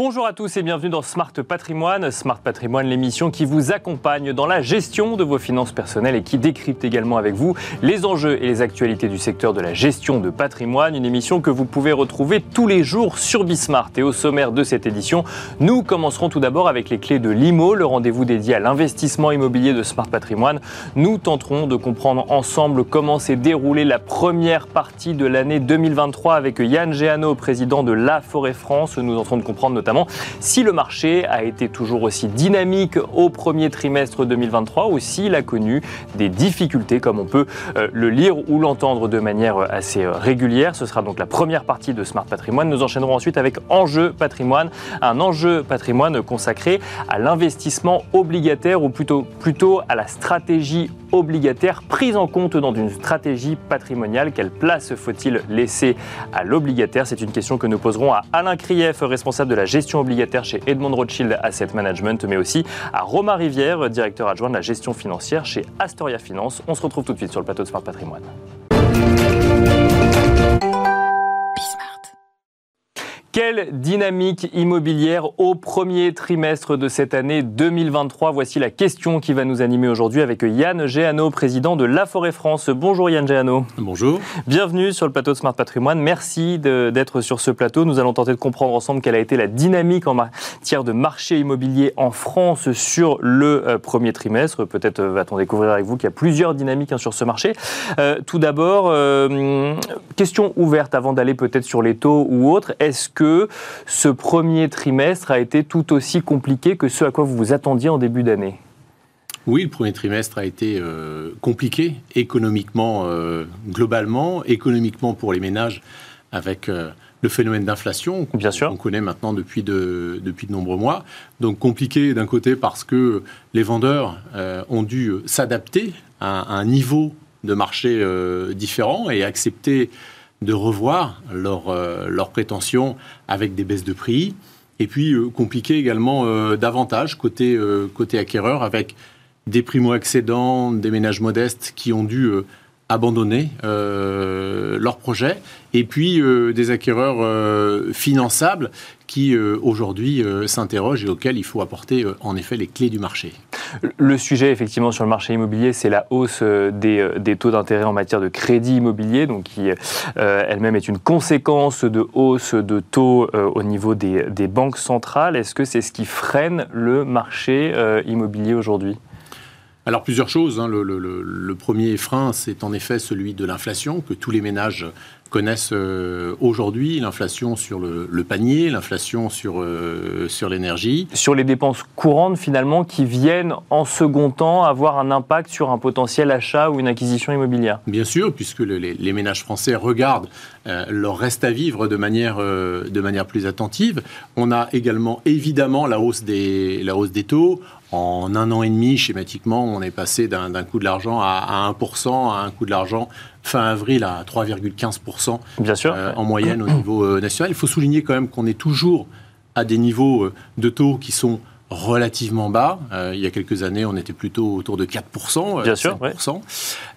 Bonjour à tous et bienvenue dans Smart Patrimoine. Smart Patrimoine, l'émission qui vous accompagne dans la gestion de vos finances personnelles et qui décrypte également avec vous les enjeux et les actualités du secteur de la gestion de patrimoine. Une émission que vous pouvez retrouver tous les jours sur Bismart. Et au sommaire de cette édition, nous commencerons tout d'abord avec les clés de l'IMO, le rendez-vous dédié à l'investissement immobilier de Smart Patrimoine. Nous tenterons de comprendre ensemble comment s'est déroulée la première partie de l'année 2023 avec Yann Géano, président de La Forêt France. Nous tenterons de comprendre notamment si le marché a été toujours aussi dynamique au premier trimestre 2023 ou s'il a connu des difficultés comme on peut euh, le lire ou l'entendre de manière assez euh, régulière. Ce sera donc la première partie de Smart Patrimoine. Nous enchaînerons ensuite avec Enjeu Patrimoine, un enjeu patrimoine consacré à l'investissement obligataire ou plutôt, plutôt à la stratégie obligataire prise en compte dans une stratégie patrimoniale. Quelle place faut-il laisser à l'obligataire? C'est une question que nous poserons à Alain Krief, responsable de la gestion obligataire chez Edmond Rothschild Asset Management, mais aussi à Romain Rivière, directeur adjoint de la gestion financière chez Astoria Finance. On se retrouve tout de suite sur le plateau de Smart Patrimoine. Quelle dynamique immobilière au premier trimestre de cette année 2023 Voici la question qui va nous animer aujourd'hui avec Yann Géano, président de La Forêt France. Bonjour Yann Géano. Bonjour. Bienvenue sur le plateau de Smart Patrimoine. Merci d'être sur ce plateau. Nous allons tenter de comprendre ensemble quelle a été la dynamique en matière de marché immobilier en France sur le euh, premier trimestre. Peut-être euh, va-t-on découvrir avec vous qu'il y a plusieurs dynamiques hein, sur ce marché. Euh, tout d'abord, question ouverte avant d'aller peut-être sur les taux ou autres. Est-ce que ce premier trimestre a été tout aussi compliqué que ce à quoi vous vous attendiez en début d'année oui, le premier trimestre a été euh, compliqué économiquement, euh, globalement, économiquement pour les ménages, avec euh, le phénomène d'inflation qu'on connaît maintenant depuis de, depuis de nombreux mois. Donc compliqué d'un côté parce que les vendeurs ont dû s'adapter à, un niveau de marché différent et accepter de revoir leurs euh, prétentions avec des baisses de prix. Et puis euh, compliqué également euh, davantage côté, côté acquéreur avec des primo-accédants, des ménages modestes qui ont dû abandonner leur projet, et puis des acquéreurs finançables qui aujourd'hui s'interrogent et auxquels il faut apporter en effet les clés du marché. Le sujet, effectivement, sur le marché immobilier, c'est la hausse euh, euh, des, taux d'intérêt en matière de crédit immobilier, qui euh, elle-même est une conséquence de hausse de taux au niveau des, banques centrales. Est-ce que c'est ce qui freine le marché immobilier aujourd'hui? Alors plusieurs choses. Hein. le, premier frein, c'est en effet celui de l'inflation que tous les ménages connaissent euh, aujourd'hui l'inflation sur le, panier, l'inflation sur, euh, sur l'énergie. Sur les dépenses courantes finalement qui viennent en second temps avoir un impact sur un potentiel achat ou une acquisition immobilière. Bien sûr, puisque les, ménages français regardent euh, leur reste à vivre de manière, de manière plus attentive. On a également évidemment la hausse des, la hausse des taux. En un an et demi, schématiquement, on est passé d'un coût de l'argent à, 1%, à un coût de l'argent fin avril à 3,15% euh, en moyenne au niveau euh, national. Il faut souligner quand même qu'on est toujours à des niveaux euh, de taux qui sont relativement bas. Euh, il y a quelques années, on était plutôt autour de 4%. Euh, Bien sûr.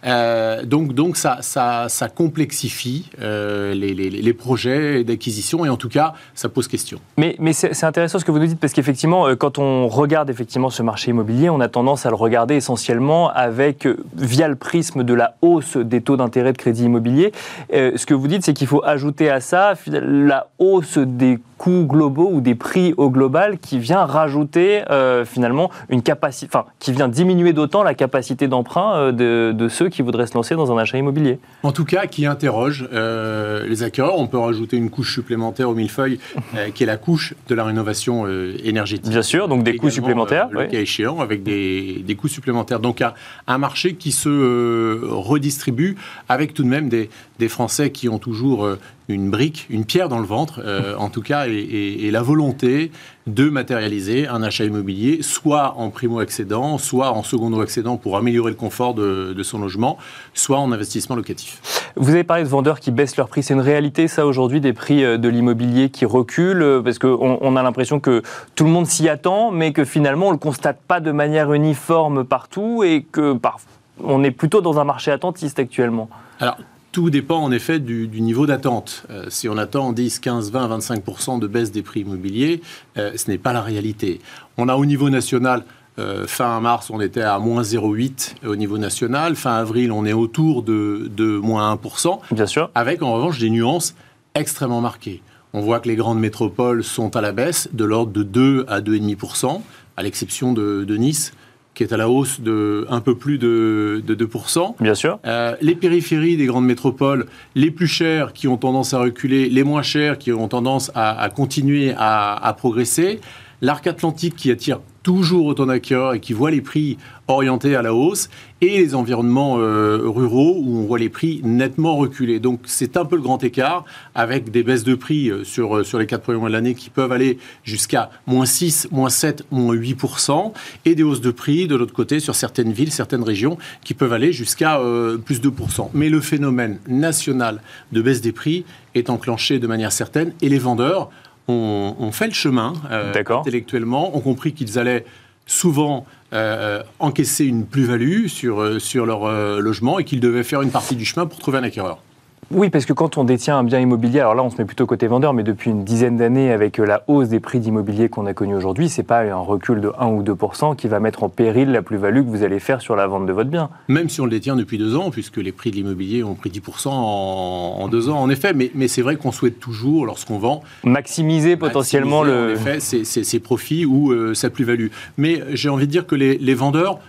Euh, donc, donc ça, ça, complexifie les, les, projets d'acquisition et en tout cas, ça pose question. Mais, mais c'est intéressant ce que vous nous dites parce qu'effectivement, quand on regarde effectivement ce marché immobilier, on a tendance à le regarder essentiellement avec, via le prisme de la hausse des taux d'intérêt de crédit immobilier. ce que vous dites, c'est qu'il faut ajouter à ça la hausse des coûts globaux ou des prix au global qui vient rajouter euh, finalement une capacité, enfin qui vient diminuer d'autant la capacité d'emprunt euh, de, ceux qui voudraient se lancer dans un achat immobilier. En tout cas, qui interroge euh, les acquéreurs. On peut rajouter une couche supplémentaire au millefeuille, qui est la couche de la rénovation énergétique. Bien sûr, donc des coûts supplémentaires. le cas échéant, avec des, des, coûts supplémentaires. Donc un, un marché qui se redistribue avec tout de même des, des Français qui ont toujours une brique, une pierre dans le ventre, euh, en tout cas, et, la volonté de matérialiser un achat immobilier, soit en primo-accédant, soit en secondo-accédant pour améliorer le confort de, son logement, soit en investissement locatif. Vous avez parlé de vendeurs qui baissent leurs prix. C'est une réalité, ça, aujourd'hui, des prix euh, de l'immobilier qui reculent euh, Parce qu'on on a l'impression que tout le monde s'y attend, mais que finalement, on ne le constate pas de manière uniforme partout et que on est plutôt dans un marché attentiste actuellement. Alors, tout dépend en effet du, niveau d'attente. Euh, si on attend 10, 15, 20, 25% de baisse des prix immobiliers, euh, ce n'est pas la réalité. On a au niveau national, euh, fin mars, on était à moins 0,8 au niveau national. Fin avril, on est autour de, de moins 1% Bien sûr. Avec en revanche des nuances extrêmement marquées. On voit que les grandes métropoles sont à la baisse de l'ordre de 2 à 2,5% à l'exception de, de Nice qui est à la hausse de un peu plus de, de 2%. Bien sûr. Euh, les périphéries des grandes métropoles, les plus chères qui ont tendance à reculer, les moins chères qui ont tendance à, continuer à, à progresser. L'arc atlantique qui attire toujours autant d'acquéreurs et qui voit les prix orientés à la hausse, et les environnements euh, ruraux où on voit les prix nettement reculer. Donc c'est un peu le grand écart, avec des baisses de prix euh, sur, euh, sur les quatre premiers mois de l'année qui peuvent aller jusqu'à moins 6, moins 7, moins 8%, et des hausses de prix de l'autre côté sur certaines villes, certaines régions qui peuvent aller jusqu'à plus de 2%. Mais le phénomène national de baisse des prix est enclenché de manière certaine, et les vendeurs ont, fait le chemin euh, intellectuellement, ont compris qu'ils allaient souvent euh, encaisser une plus-value sur, euh, sur leur logement et qu'ils devaient faire une partie du chemin pour trouver un acquéreur. Oui, parce que quand on détient un bien immobilier, alors là on se met plutôt côté vendeur, mais depuis une dizaine d'années, avec la hausse des prix d'immobilier qu'on a connu aujourd'hui, c'est pas un recul de 1 ou 2% qui va mettre en péril la plus-value que vous allez faire sur la vente de votre bien. Même si on le détient depuis deux ans, puisque les prix de l'immobilier ont pris 10 en, deux ans, en effet, mais, mais c'est vrai qu'on souhaite toujours, lorsqu'on vend, maximiser potentiellement le. En effet, ses, profits ou euh, sa plus-value. Mais j'ai envie de dire que les, les vendeurs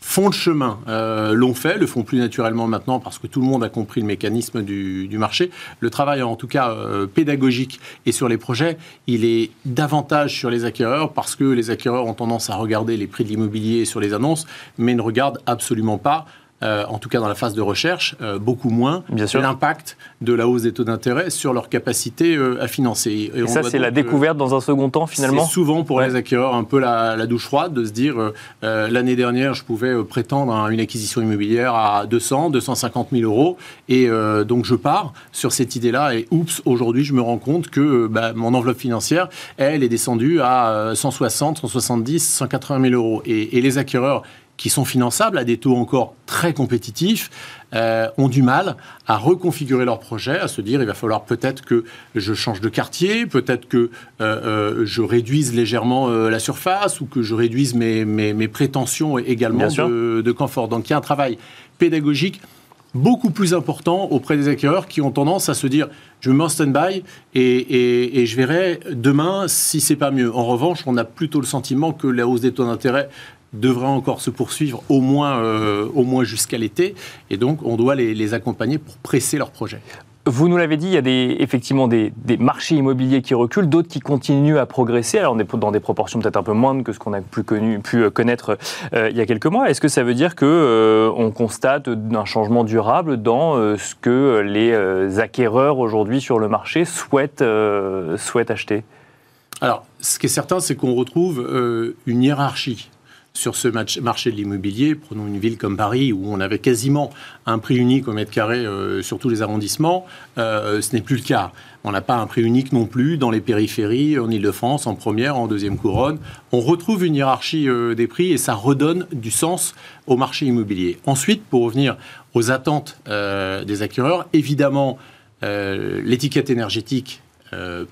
font le chemin, euh, l'ont fait, le font plus naturellement maintenant parce que tout le monde a compris le mécanisme du, marché. Le travail, en tout cas euh, pédagogique et sur les projets, il est davantage sur les acquéreurs parce que les acquéreurs ont tendance à regarder les prix de l'immobilier sur les annonces, mais ne regardent absolument pas euh, en tout cas dans la phase de recherche, euh, beaucoup moins l'impact de la hausse des taux d'intérêt sur leur capacité euh, à financer. Et, ça, c'est la découverte dans un second temps, finalement C'est souvent pour les acquéreurs un peu la, douche froide de se dire l'année dernière, je pouvais prétendre à une acquisition immobilière à 200, 250 000 euros, et donc je pars sur cette idée-là, et oups, aujourd'hui, je me rends compte que bah, mon enveloppe financière, elle, est descendue à 160, 170, 180 000 euros. Et, et les acquéreurs qui sont finançables à des taux encore très compétitifs, euh, ont du mal à reconfigurer leur projet, à se dire il va falloir peut-être que je change de quartier, peut-être que euh, euh, je réduise légèrement la surface ou que je réduise mes, mes, prétentions également de, de, confort. Donc il y a un travail pédagogique beaucoup plus important auprès des acquéreurs qui ont tendance à se dire je me mets en stand-by et, et, et, je verrai demain si c'est pas mieux. En revanche, on a plutôt le sentiment que la hausse des taux d'intérêt devrait encore se poursuivre au moins, euh, au moins jusqu'à l'été. Et donc, on doit les, accompagner pour presser leurs projets. Vous nous l'avez dit, il y a des, effectivement des, marchés immobiliers qui reculent, d'autres qui continuent à progresser. Alors, on est dans des proportions peut-être un peu moindres que ce qu'on a pu, connu, pu euh, connaître euh, il y a quelques mois. Est-ce que ça veut dire que on constate un changement durable dans ce que les acquéreurs aujourd'hui sur le marché souhaitent, souhaitent acheter? Alors, ce qui est certain, c'est qu'on retrouve une hiérarchie sur ce marché de l'immobilier. Prenons une ville comme Paris où on avait quasiment un prix unique au mètre carré euh, sur tous les arrondissements. Euh, ce n'est plus le cas. On n'a pas un prix unique non plus dans les périphéries, en Ile-de-France, en première, en deuxième couronne. On retrouve une hiérarchie euh, des prix et ça redonne du sens au marché immobilier. Ensuite, pour revenir aux attentes des acquéreurs, évidemment, l'étiquette énergétique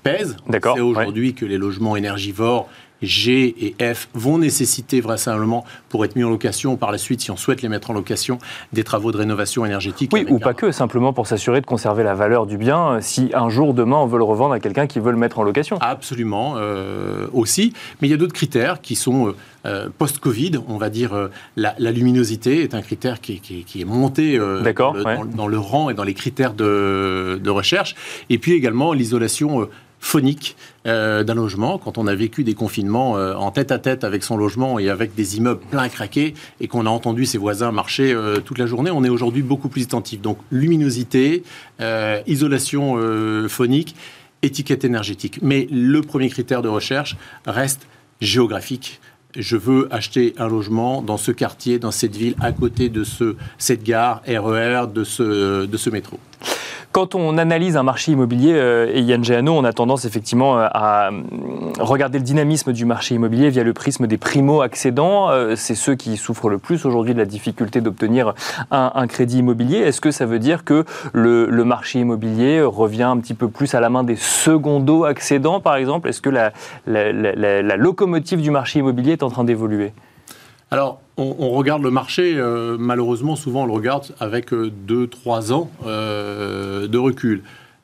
pèse. C'est aujourd'hui que les logements énergivores G et F vont nécessiter vraisemblablement, pour être mis en location par la suite, si on souhaite les mettre en location, des travaux de rénovation énergétique. Oui, ou pas que, simplement pour s'assurer de conserver la valeur du bien euh, si un jour, demain, on veut le revendre à quelqu'un qui veut le mettre en location. Absolument, euh, aussi. Mais il y a d'autres critères qui sont euh, post-Covid. On va dire la, luminosité est un critère qui, est monté dans, le rang et dans les critères de, de recherche. Et puis également l'isolation phonique euh, d'un logement, quand on a vécu des confinements euh, en tête à tête avec son logement et avec des immeubles pleins craqués et qu'on a entendu ses voisins marcher euh, toute la journée, on est aujourd'hui beaucoup plus attentif. Donc luminosité, isolation phonique, étiquette énergétique. Mais le premier critère de recherche reste géographique. Je veux acheter un logement dans ce quartier, dans cette ville, à côté de ce, cette gare RER, e de ce, de ce métro. Quand on analyse un marché immobilier, euh, et Yann Géano, on a tendance effectivement à regarder le dynamisme du marché immobilier via le prisme des primo-accédants. C'est ceux qui souffrent le plus aujourd'hui de la difficulté d'obtenir un, crédit immobilier. Est-ce que ça veut dire que le, marché immobilier revient un petit peu plus à la main des secondo-accédants, par exemple? Est-ce que la locomotive du marché immobilier est en train d'évoluer? Alors, on, regarde le marché, euh, malheureusement, souvent on le regarde avec 2-3 euh, ans euh, de recul.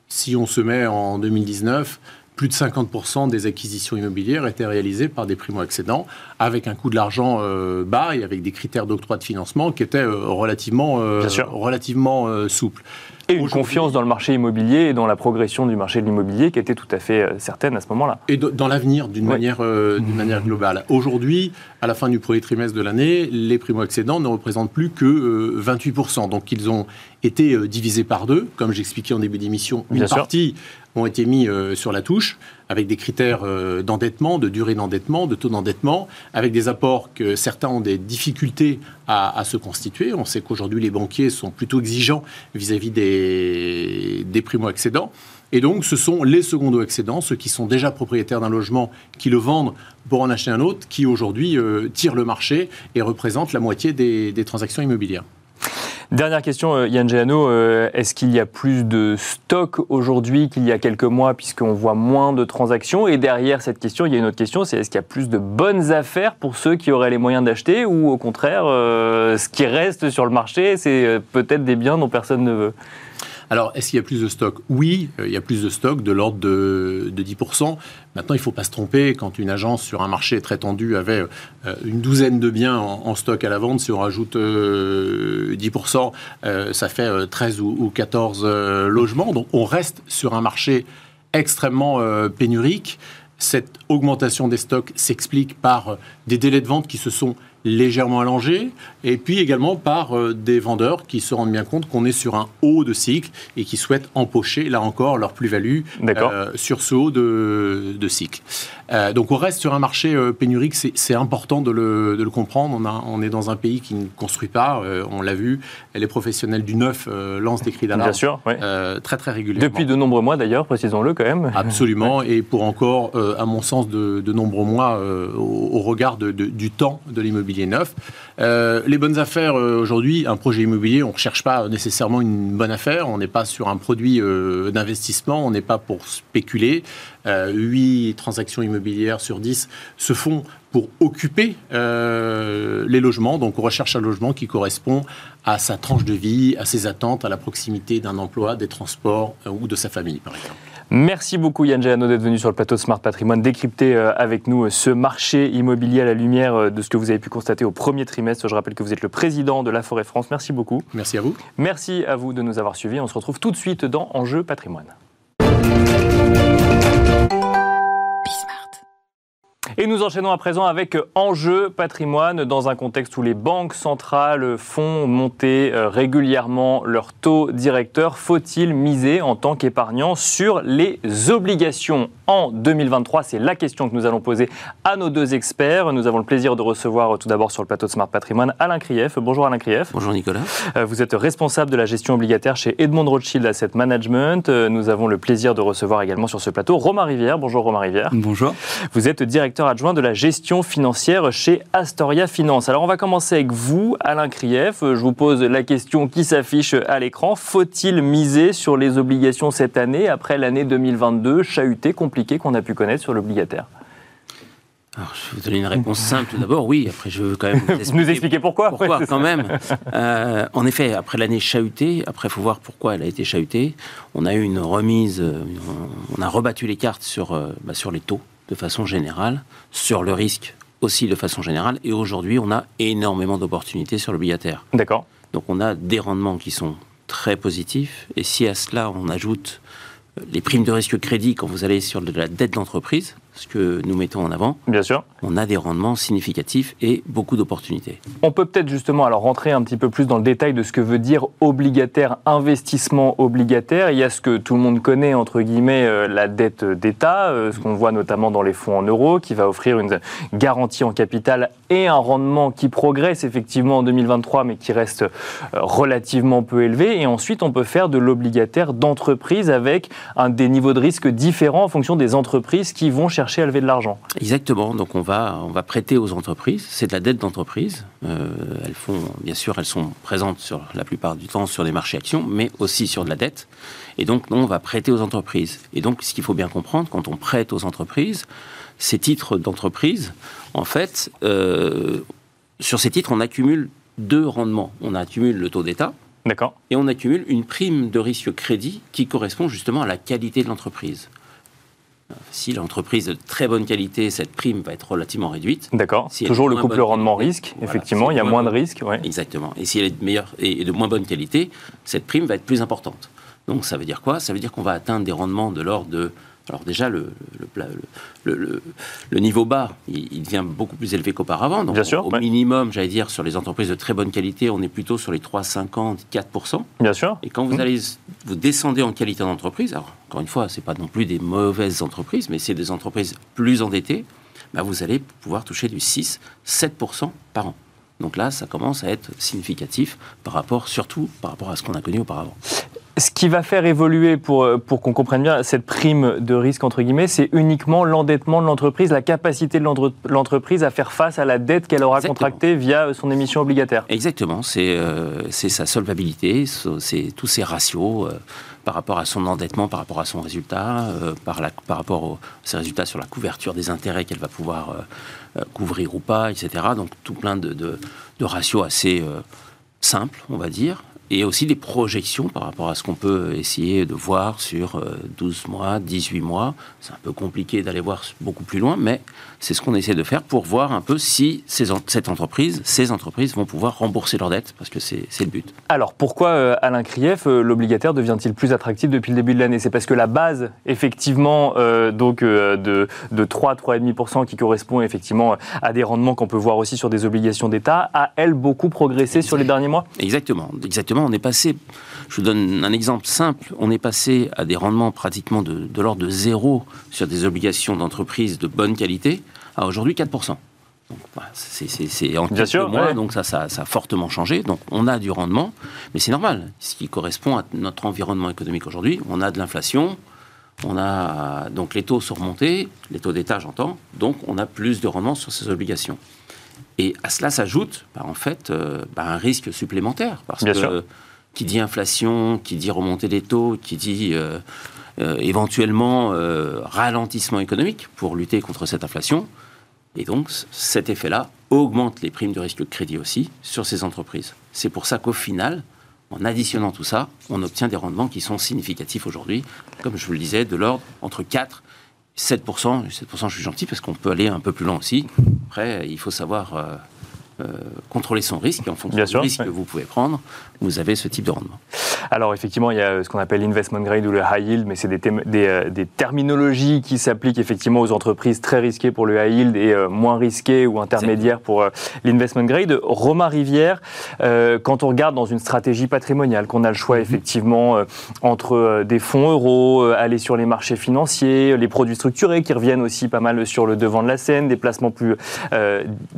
Si on se met en 2019, plus de 50% des acquisitions immobilières étaient réalisées par des primo-accédants, avec un coût de l'argent bas et avec des critères d'octroi de financement qui étaient relativement, relativement souples. Et une confiance dans le marché immobilier et dans la progression du marché de l'immobilier qui était tout à fait euh, certaine à ce moment-là. Et dans l'avenir, d'une manière, euh, d'une manière globale. Aujourd'hui, à la fin du premier trimestre de l'année, les primo-accédants ne représentent plus que 28%. Euh, Donc ils ont été divisés par deux, comme j'expliquais en début d'émission. Une partie ont été mis sur la touche avec des critères d'endettement, de durée d'endettement, de taux d'endettement, avec des apports que certains ont des difficultés à, se constituer. On sait qu'aujourd'hui les banquiers sont plutôt exigeants vis-à-vis des, des primo-accédants. Et donc, ce sont les secondo-accédants, ceux qui sont déjà propriétaires d'un logement, qui le vendent pour en acheter un autre, qui aujourd'hui euh, tirent le marché et représentent la moitié des transactions immobilières. Dernière question, euh, Yann Géano, euh, est-ce qu'il y a plus de stock aujourd'hui qu'il y a quelques mois puisqu'on voit moins de transactions? Et derrière cette question, il y a une autre question, c'est est-ce qu'il y a plus de bonnes affaires pour ceux qui auraient les moyens d'acheter ou au contraire, euh, ce qui reste sur le marché, c'est peut-être des biens dont personne ne veut? Alors, est-ce qu'il y a plus de stock Oui, euh, il y a plus de stock, de l'ordre de, 10%. Maintenant, il ne faut pas se tromper. Quand une agence sur un marché très tendu avait euh, une douzaine de biens en, stock à la vente, si on rajoute 10%, euh, ça fait 13 ou, 14 logements. Donc, on reste sur un marché extrêmement pénurique. Cette augmentation des stocks s'explique par des délais de vente qui se sont légèrement allongé, et puis également par euh, des vendeurs qui se rendent bien compte qu'on est sur un haut de cycle et qui souhaitent empocher, là encore, leur plus-value euh, sur ce haut de, de cycle. Euh, donc on reste sur un marché pénurique, c'est important de le, de le comprendre. On, a, on, est dans un pays qui ne construit pas, on l'a vu, les professionnels du neuf lancent des cris d'alarme très très régulièrement. Depuis de nombreux mois d'ailleurs, précisons-le quand même. Absolument, et pour encore, à mon sens, de, de nombreux mois au, au, regard de, du temps de l'immobilier Euh, les bonnes affaires, euh, aujourd'hui, un projet immobilier, on ne recherche pas nécessairement une bonne affaire, on n'est pas sur un produit euh, d'investissement, on n'est pas pour spéculer. 8 transactions immobilières sur 10 se font pour occuper les logements. Donc on recherche un logement qui correspond à sa tranche de vie, à ses attentes, à la proximité d'un emploi, des transports ou de sa famille, par exemple. Merci beaucoup Yann Géano d'être venu sur le plateau de Smart Patrimoine, décrypter euh, avec nous euh, ce marché immobilier à la lumière euh, de ce que vous avez pu constater au premier trimestre. Je rappelle que vous êtes le président de la Forêt France. Merci beaucoup. Merci à vous. Merci à vous de nous avoir suivis. On se retrouve tout de suite dans Enjeu Patrimoine. Et nous enchaînons à présent avec Enjeu patrimoine dans un contexte où les banques centrales font monter euh, régulièrement leur taux directeur. Faut-il miser en tant qu'épargnant sur les obligations? En 2023 C'est la question que nous allons poser à nos deux experts. Nous avons le plaisir de recevoir euh, tout d'abord sur le plateau de Smart Patrimoine Alain Krief. Bonjour Alain Krief. Bonjour Nicolas. Euh, vous êtes responsable de la gestion obligataire chez Edmond Rothschild Asset Management. Nous avons le plaisir de recevoir également sur ce plateau Romain Rivière. Bonjour Romain Rivière. Bonjour. Vous êtes directeur adjoint de la gestion financière chez Astoria Finance. Alors on va commencer avec vous, Alain Krief. Je vous pose la question qui s'affiche à l'écran. Faut-il miser sur les obligations cette année, après l'année 2022 chahutée, qu'on a pu connaître sur l'obligataire alors, je vais vous donner une réponse simple tout d'abord. Oui, après, je veux quand même vous nous expliquer pourquoi. Pourquoi, quand même euh, En effet, après l'année chahutée, après, il faut voir pourquoi elle a été chahutée. On a eu une remise, euh, on a rebattu les cartes sur, euh, bah, sur les taux de façon générale, sur le risque aussi de façon générale. Et aujourd'hui, on a énormément d'opportunités sur l'obligataire. D'accord. Donc on a des rendements qui sont très positifs. Et si à cela, on ajoute les primes de risque crédit quand vous allez sur de la dette d'entreprise, ce que nous mettons en avant, Bien sûr. on a des rendements significatifs et beaucoup d'opportunités. On peut peut-être justement alors rentrer un petit peu plus dans le détail de ce que veut dire obligataire, investissement obligataire. Il y a ce que tout le monde connaît, entre guillemets, euh, la dette d'État, euh, ce qu'on voit notamment dans les fonds en euros, qui va offrir une garantie en capital et un rendement qui progresse effectivement en 2023, mais qui reste euh, relativement peu élevé. Et ensuite, on peut faire de l'obligataire d'entreprise avec un, des niveaux de risque différents en fonction des entreprises qui vont chercher à lever de l'argent. Exactement. Donc on va, on va prêter aux entreprises. C'est de la dette d'entreprise. Euh, elles font, bien sûr, elles sont présentes sur la plupart du temps sur les marchés actions, mais aussi sur de la dette. Et donc, nous, on va prêter aux entreprises. Et donc, ce qu'il faut bien comprendre, quand on prête aux entreprises, ces titres d'entreprise, en fait, euh, sur ces titres, on accumule deux rendements. On accumule le taux d'État. D'accord. Et on accumule une prime de risque crédit qui correspond justement à la qualité de l'entreprise. Si l'entreprise est de très bonne qualité, cette prime va être relativement réduite. D'accord. Toujours le couple rendement-risque, effectivement, il y a moins de risques. Exactement. Et si elle est de meilleure et de moins bonne qualité, cette prime va être plus importante. Donc ça veut dire quoi? Ça veut dire qu'on va atteindre des rendements de l'ordre de alors déjà, le, le, le, niveau bas, il, devient beaucoup plus élevé qu'auparavant. Bien sûr, au minimum, j'allais dire, sur les entreprises de très bonne qualité, on est plutôt sur les 3,50, 4%. Bien sûr. Et quand vous, mmh. allez, vous descendez en qualité d'entreprise, alors encore une fois, ce n'est pas non plus des mauvaises entreprises, mais c'est des entreprises plus endettées, bah vous allez pouvoir toucher du 6, 7% par an. Donc là, ça commence à être significatif par rapport, surtout par rapport à ce qu'on a connu auparavant. Ce qui va faire évoluer, pour, euh, pour qu'on comprenne bien, cette prime de risque, entre guillemets, c'est uniquement l'endettement de l'entreprise, la capacité de l'entreprise à faire face à la dette qu'elle aura contractée via son émission obligataire. Exactement, c'est euh, sa solvabilité, c'est tous ces ratios euh, par rapport à son endettement, par rapport à son résultat, par, la, par rapport aux ses résultats sur la couverture des intérêts qu'elle va pouvoir couvrir ou pas, etc. Donc tout plein de, de, de ratios assez simples, on va dire et aussi des projections par rapport à ce qu'on peut essayer de voir sur 12 euh, mois, 18 mois. C'est un peu compliqué d'aller voir beaucoup plus loin, mais c'est ce qu'on essaie de faire pour voir un peu si ces, cette entreprise, ces entreprises vont pouvoir rembourser leurs dettes, parce que c'est le but. Alors pourquoi, euh, Alain Krief, euh, l'obligataire devient-il plus attractif depuis le début de l'année? C'est parce que la base, effectivement, donc, de, de 3, 3,5% qui correspond effectivement à des rendements qu'on peut voir aussi sur des obligations d'État, a, elle, beaucoup progressé sur les derniers mois? Exactement, exactement on est passé, je vous donne un exemple simple, on est passé à des rendements pratiquement de, l'ordre de zéro sur des obligations d'entreprise de bonne qualité à aujourd'hui 4%. c'est en quelques mois, donc ça, ça, a fortement changé. Donc on a du rendement, mais c'est normal, ce qui correspond à notre environnement économique aujourd'hui. On a de l'inflation, on a donc les taux sont remontés, les taux d'État j'entends, donc on a plus de rendement sur ces obligations. Et à cela s'ajoute, bah, en fait, euh, bah, un risque supplémentaire. Parce que qui dit inflation, qui dit remontée des taux, qui dit euh, euh, éventuellement ralentissement économique pour lutter contre cette inflation. Et donc, cet effet-là augmente les primes de risque de crédit aussi sur ces entreprises. C'est pour ça qu'au final, en additionnant tout ça, on obtient des rendements qui sont significatifs aujourd'hui, comme je vous le disais, de l'ordre entre 4 7%, 7% je suis gentil parce qu'on peut aller un peu plus loin aussi. Après, il faut savoir euh, euh, contrôler son risque. En fonction du risque que vous pouvez prendre, vous avez ce type de rendement. Alors effectivement, il y a ce qu'on appelle l'investment grade ou le high yield, mais c'est des, euh, des, terminologies qui s'appliquent effectivement aux entreprises très risquées pour le high yield et euh, moins risquées ou intermédiaires pour l'investment grade. Romain Rivière, quand on regarde dans une stratégie patrimoniale, qu'on a le choix mhm. effectivement entre des fonds euros, aller sur les marchés financiers, les produits structurés qui reviennent aussi pas mal sur le devant de la scène, des placements plus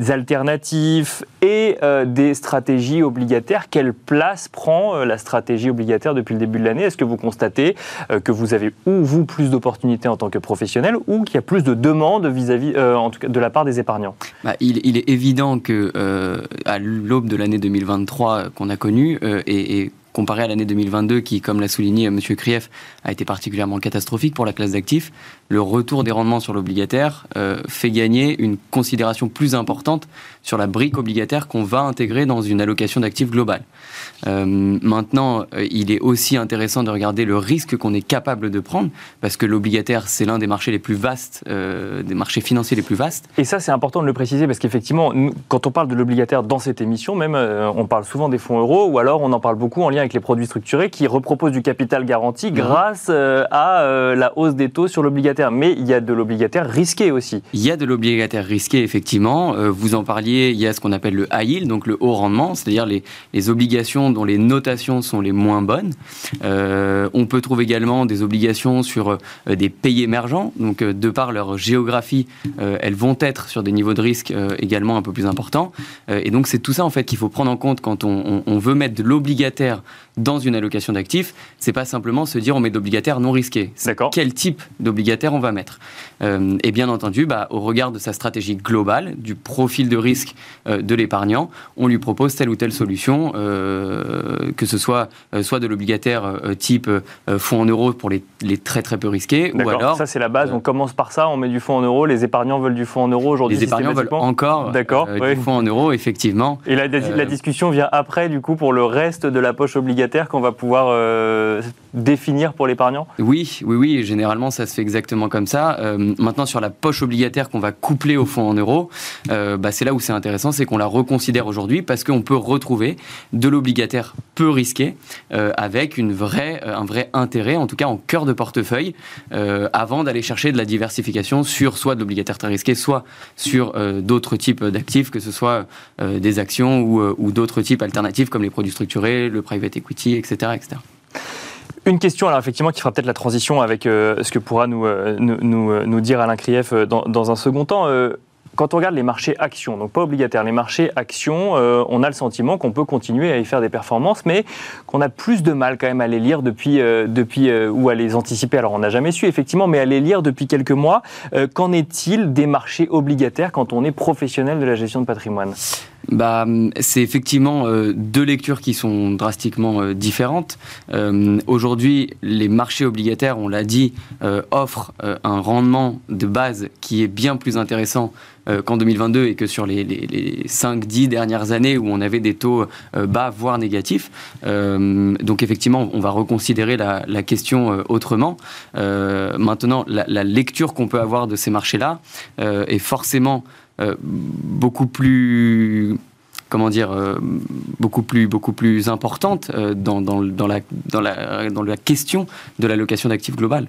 alternatifs, et euh, des stratégies obligataires. Quelle place prend euh, la stratégie obligataire depuis le début de l'année? Est-ce que vous constatez euh, que vous avez ou vous plus d'opportunités en tant que professionnel ou qu'il y a plus de demandes vis-à-vis, en tout cas, de la part des épargnants? Bah, il, est évident que à l'aube de l'année 2023 qu'on a connue et, et comparé à l'année 2022 qui, comme l'a souligné M. Krief, a été particulièrement catastrophique pour la classe d'actifs, le retour des rendements sur l'obligataire euh, fait gagner une considération plus importante sur la brique obligataire qu'on va intégrer dans une allocation d'actifs globale. Euh, maintenant, euh, il est aussi intéressant de regarder le risque qu'on est capable de prendre, parce que l'obligataire, c'est l'un des marchés les plus vastes, des marchés financiers les plus vastes. Et ça, c'est important de le préciser, parce qu'effectivement, quand on parle de l'obligataire dans cette émission, même, on parle souvent des fonds euros, ou alors on en parle beaucoup en lien avec les produits structurés qui reproposent du capital garanti mhm. grâce euh, à euh, la hausse des taux sur l'obligataire. Mais il y a de l'obligataire risqué aussi. Il y a de l'obligataire risqué, effectivement. vous en parliez, il y a ce qu'on appelle le high yield, donc le haut rendement, c'est-à-dire les, les, obligations dont les notations sont les moins bonnes. on peut trouver également des obligations sur des pays émergents, donc de par leur géographie, elles vont être sur des niveaux de risque également un peu plus importants. et donc c'est tout ça en fait qu'il faut prendre en compte quand on, on veut mettre de l'obligataire dans une allocation d'actifs, c'est pas simplement se dire on met d'obligataire non risqué. D'accord. Quel type d'obligataire on va mettre euh, Et bien entendu, bah, au regard de sa stratégie globale, du profil de risque euh, de l'épargnant, on lui propose telle ou telle solution, euh, que ce soit soit de l'obligataire type fonds en euros pour les, très très peu risqués, ou alors ça c'est la base. on commence par ça, on met du fonds en euros. Les épargnants veulent du fonds en euros aujourd'hui. Les épargnants veulent encore du fonds en euros, effectivement. Et la, la discussion vient après du coup pour le reste de la poche obligataire qu'on va pouvoir euh, définir pour l'épargnant? Oui, oui, oui. Généralement, ça se fait exactement comme ça. Euh, maintenant, sur la poche obligataire qu'on va coupler au fonds en euros, euh, bah, c'est là où c'est intéressant, c'est qu'on la reconsidère aujourd'hui parce qu'on peut retrouver de l'obligataire peu risqué avec une vraie, un vrai intérêt, en tout cas en cœur de portefeuille, avant d'aller chercher de la diversification sur soit de l'obligataire très risqué, soit sur d'autres types d'actifs, que ce soit des actions ou, ou d'autres types alternatifs comme les produits structurés, le private equity etc. Une question, alors effectivement, qui fera peut-être la transition avec euh, ce que pourra nous, euh, nous, euh, nous, dire Alain Krief dans, dans, un second temps. quand on regarde les marchés actions, donc pas obligataires, les marchés actions, on a le sentiment qu'on peut continuer à y faire des performances, mais qu'on a plus de mal quand même à les lire depuis, depuis ou à les anticiper. Alors on n'a jamais su effectivement, mais à les lire depuis quelques mois. Qu'en est-il des marchés obligataires quand on est professionnel de la gestion de patrimoine? Bah, c'est effectivement euh, deux lectures qui sont drastiquement euh, différentes. Euh, aujourd'hui, les marchés obligataires, on l'a dit, offrent un rendement de base qui est bien plus intéressant qu'en 2022 et que sur les, les, 5-10 dernières années où on avait des taux bas, voire négatifs. donc effectivement, on va reconsidérer la, question autrement. maintenant, la, lecture qu'on peut avoir de ces marchés-là est forcément beaucoup plus comment dire, euh, beaucoup plus, beaucoup plus importante euh, dans, dans, dans, la, dans, la, dans la question de l'allocation d'actifs globale.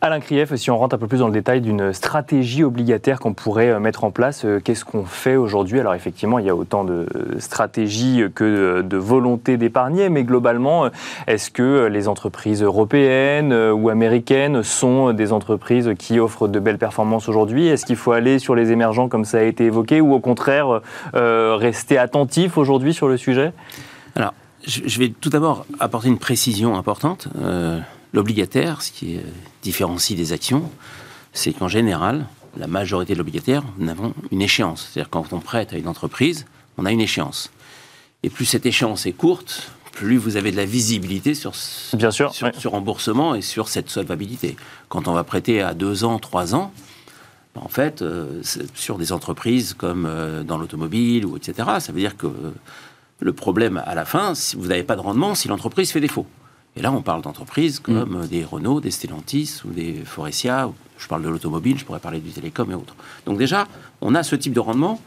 Alain Krief, si on rentre un peu plus dans le détail d'une stratégie obligataire qu'on pourrait euh, mettre en place, euh, qu'est-ce qu'on fait aujourd'hui? Alors effectivement, il y a autant de stratégies que de volonté d'épargner, mais globalement, est-ce que les entreprises européennes euh, ou américaines sont des entreprises qui offrent de belles performances aujourd'hui? Est-ce qu'il faut aller sur les émergents comme ça a été évoqué ou au contraire rester attentif aujourd'hui sur le sujet? Alors, je vais tout d'abord apporter une précision importante. L'obligataire, ce qui différencie des actions, c'est qu'en général, la majorité de l'obligataire, nous avons une échéance. C'est-à-dire quand on prête à une entreprise, on a une échéance. Et plus cette échéance est courte, plus vous avez de la visibilité sur, Bien sûr, sur, remboursement et sur cette solvabilité. Quand on va prêter à deux ans, trois ans, en fait, euh, sur des entreprises comme euh, dans l'automobile ou etc., ça veut dire que le problème à la fin, si vous n'avez pas de rendement, si l'entreprise fait défaut. Et là, on parle d'entreprises comme mm. des Renault, des Stellantis ou des Forestia. Je parle de l'automobile, je pourrais parler du télécom et autres. Donc déjà, on a ce type de rendement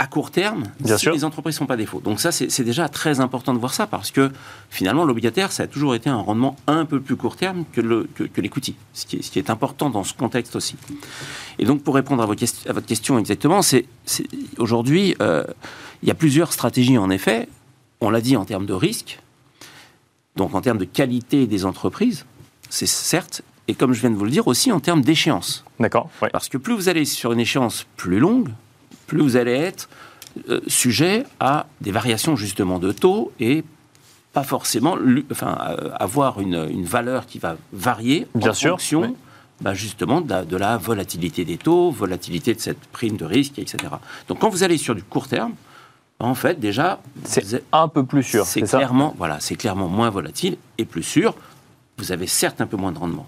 à court terme Bien si sûr. les entreprises ne sont pas défaut. Donc ça, c'est déjà très important de voir ça parce que finalement, l'obligataire, ça a toujours été un rendement un peu plus court terme que, le, que, ce qui, est, ce qui est important dans ce contexte aussi. Et donc, pour répondre à, votre, à votre question exactement, c'est aujourd'hui, euh, il y a plusieurs stratégies en effet. On l'a dit en termes de risque, donc en termes de qualité des entreprises, c'est certes, et comme je viens de vous le dire, aussi en termes d'échéance. D'accord. Parce que plus vous allez sur une échéance plus longue, plus vous allez être euh, sujet à des variations justement de taux et pas forcément enfin, euh, avoir une, valeur qui va varier Bien en fonction bah, justement de la, volatilité des taux, volatilité de cette prime de risque, etc. Donc quand vous allez sur du court terme, en fait, déjà, c'est un peu plus sûr. C'est clairement, voilà, c'est clairement moins volatile et plus sûr. Vous avez certes un peu moins de rendement.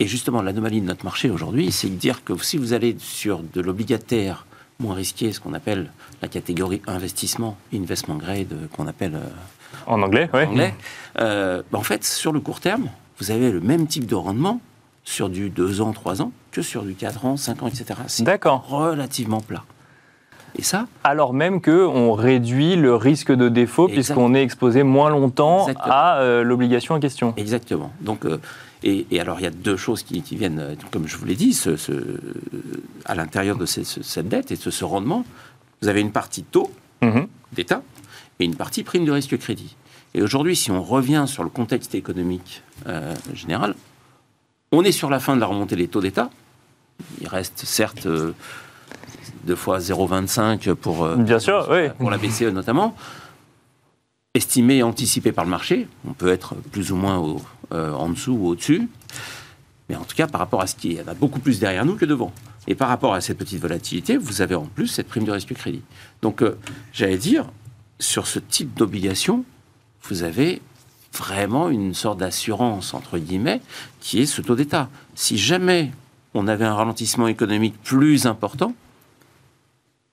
Et justement, l'anomalie de notre marché aujourd'hui, c'est de dire que si vous allez sur de l'obligataire moins risqué, ce qu'on appelle la catégorie investissement, investment grade, euh, qu'on appelle euh, en anglais, en, anglais euh, bah, en fait, sur le court terme, vous avez le même type de rendement sur du 2 ans, 3 ans que sur du 4 ans, 5 ans, etc. C'est relativement plat. Et ça Alors même qu'on réduit le risque de défaut puisqu'on est exposé moins longtemps à euh, l'obligation en question. Exactement. Donc, euh, et, alors il y a deux choses qui, viennent, euh, comme je vous l'ai dit, ce, à l'intérieur de cette dette et de ce rendement. Vous avez une partie taux mhm. d'État et une partie prime de risque crédit. Et aujourd'hui, si on revient sur le contexte économique général, on est sur la fin de la remontée des taux d'État. Il reste certes deux fois 0,25 pour, euh, Bien sûr, oui. pour la BCE notamment, estimé et anticipé par le marché. On peut être plus ou moins euh, en dessous ou au-dessus. Mais en tout cas, par rapport à ce qui y a beaucoup plus derrière nous que devant. Et par rapport à cette petite volatilité, vous avez en plus cette prime de risque crédit. Donc, euh, j'allais dire, sur ce type d'obligation, vous avez vraiment une sorte d'assurance, entre guillemets, qui est ce taux d'État. Si jamais on avait un ralentissement économique plus important,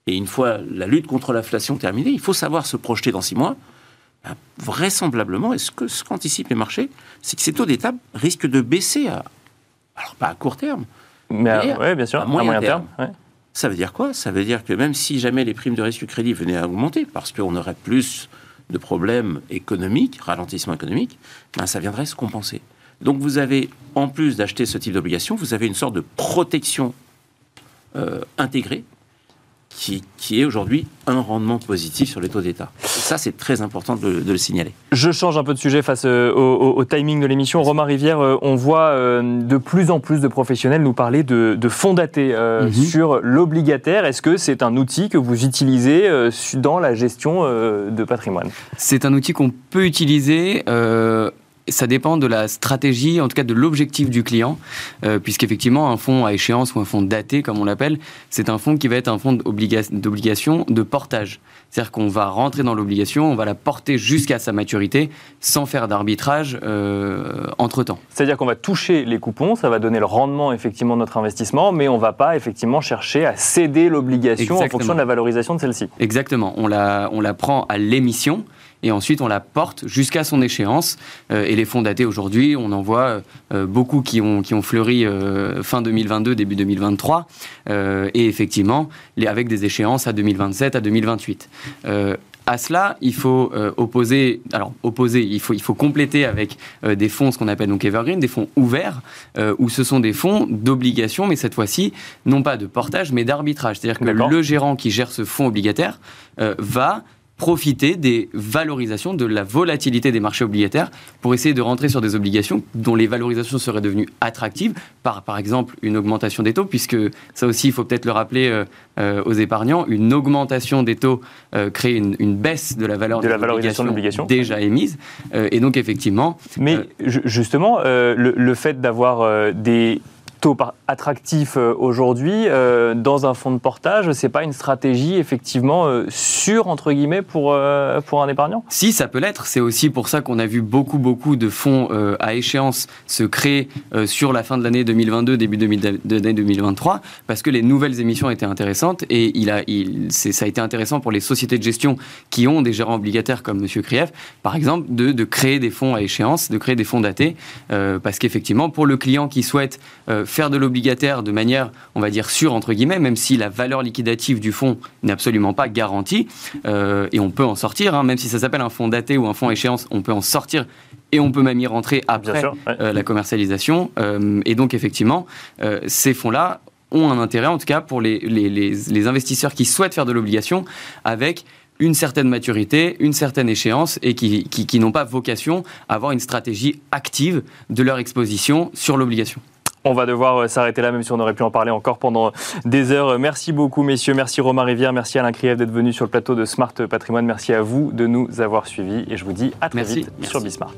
et une fois la lutte contre l'inflation terminée, il faut savoir se projeter dans six mois. Ben, vraisemblablement, est-ce que ce qu'anticipent les marchés, c'est que ces taux d'État risquent de baisser, à, alors pas à court terme, mais, à, bien sûr, à moyen, terme. Ça veut dire quoi? Ça veut dire que même si jamais les primes de risque crédit venaient à augmenter, parce qu'on aurait plus de problèmes économiques, ralentissement économique, ben ça viendrait se compenser. Donc vous avez, en plus d'acheter ce type d'obligation, vous avez une sorte de protection euh, intégrée qui, est aujourd'hui un rendement positif sur les taux d'État. Ça, c'est très important de, le signaler. Je change un peu de sujet face euh, au, timing de l'émission. Romain Rivière, euh, on voit euh, de plus en plus de professionnels nous parler de, fonds datés mhm. sur l'obligataire. Est-ce que c'est un outil que vous utilisez dans la gestion de patrimoine? C'est un outil qu'on peut utiliser ça dépend de la stratégie, en tout cas de l'objectif du client, euh, puisqu'effectivement, un fonds à échéance ou un fonds daté, comme on l'appelle, c'est un fonds qui va être un fonds d'obligation de portage. C'est-à-dire qu'on va rentrer dans l'obligation, on va la porter jusqu'à sa maturité sans faire d'arbitrage euh, entre-temps. C'est-à-dire qu'on va toucher les coupons, ça va donner le rendement effectivement de notre investissement, mais on ne va pas effectivement chercher à céder l'obligation en fonction de la valorisation de celle-ci. Exactement, on la, on la prend à l'émission et ensuite on la porte jusqu'à son échéance. Euh, et les fonds datés aujourd'hui, on en voit euh, beaucoup qui ont, qui ont fleuri euh, fin 2022, début 2023, et effectivement les, avec des échéances à 2027, à 2028 à cela, il faut opposer, alors opposer, il faut, il faut compléter avec des fonds, ce qu'on appelle donc evergreen, des fonds ouverts, où ce sont des fonds d'obligation, mais cette fois-ci, non pas de portage, mais d'arbitrage. C'est-à-dire que le gérant qui gère ce fonds obligataire va profiter des valorisations, de la volatilité des marchés obligataires pour essayer de rentrer sur des obligations dont les valorisations seraient devenues attractives par, par exemple, une augmentation des taux, puisque ça aussi, il faut peut-être le rappeler euh, euh, aux épargnants, une augmentation des taux euh, crée une, baisse de la valeur de la valorisation de l'obligation déjà émise. et donc, effectivement... Mais justement, le, le, fait d'avoir des taux attractif euh, aujourd'hui euh, dans un fonds de portage, c'est pas une stratégie effectivement euh, sûre entre guillemets pour pour un épargnant? Si ça peut l'être, c'est aussi pour ça qu'on a vu beaucoup beaucoup de fonds à échéance se créer sur la fin de l'année 2022 début de l'année 2023 parce que les nouvelles émissions étaient intéressantes et il a il ça a été intéressant pour les sociétés de gestion qui ont des gérants obligataires comme monsieur Krief par exemple de, de créer des fonds à échéance, de créer des fonds datés parce qu'effectivement pour le client qui souhaite faire de de manière, on va dire, sûre, entre guillemets, même si la valeur liquidative du fonds n'est absolument pas garantie, euh, et on peut en sortir, hein, même si ça s'appelle un fonds daté ou un fonds échéance, on peut en sortir et on peut même y rentrer après euh, la commercialisation. Euh, et donc, effectivement, ces fonds-là ont un intérêt, en tout cas pour les, les, les investisseurs qui souhaitent faire de l'obligation, avec une certaine maturité, une certaine échéance et qui, qui, qui n'ont pas vocation à avoir une stratégie active de leur exposition sur l'obligation. On va devoir euh, s'arrêter là, même si on aurait pu en parler encore pendant des heures. Merci beaucoup, messieurs. Merci Romain Rivière. Merci Alain Krief d'être venu sur le plateau de Smart Patrimoine. Merci à vous de nous avoir suivis. Et je vous dis à très vite sur Bismart.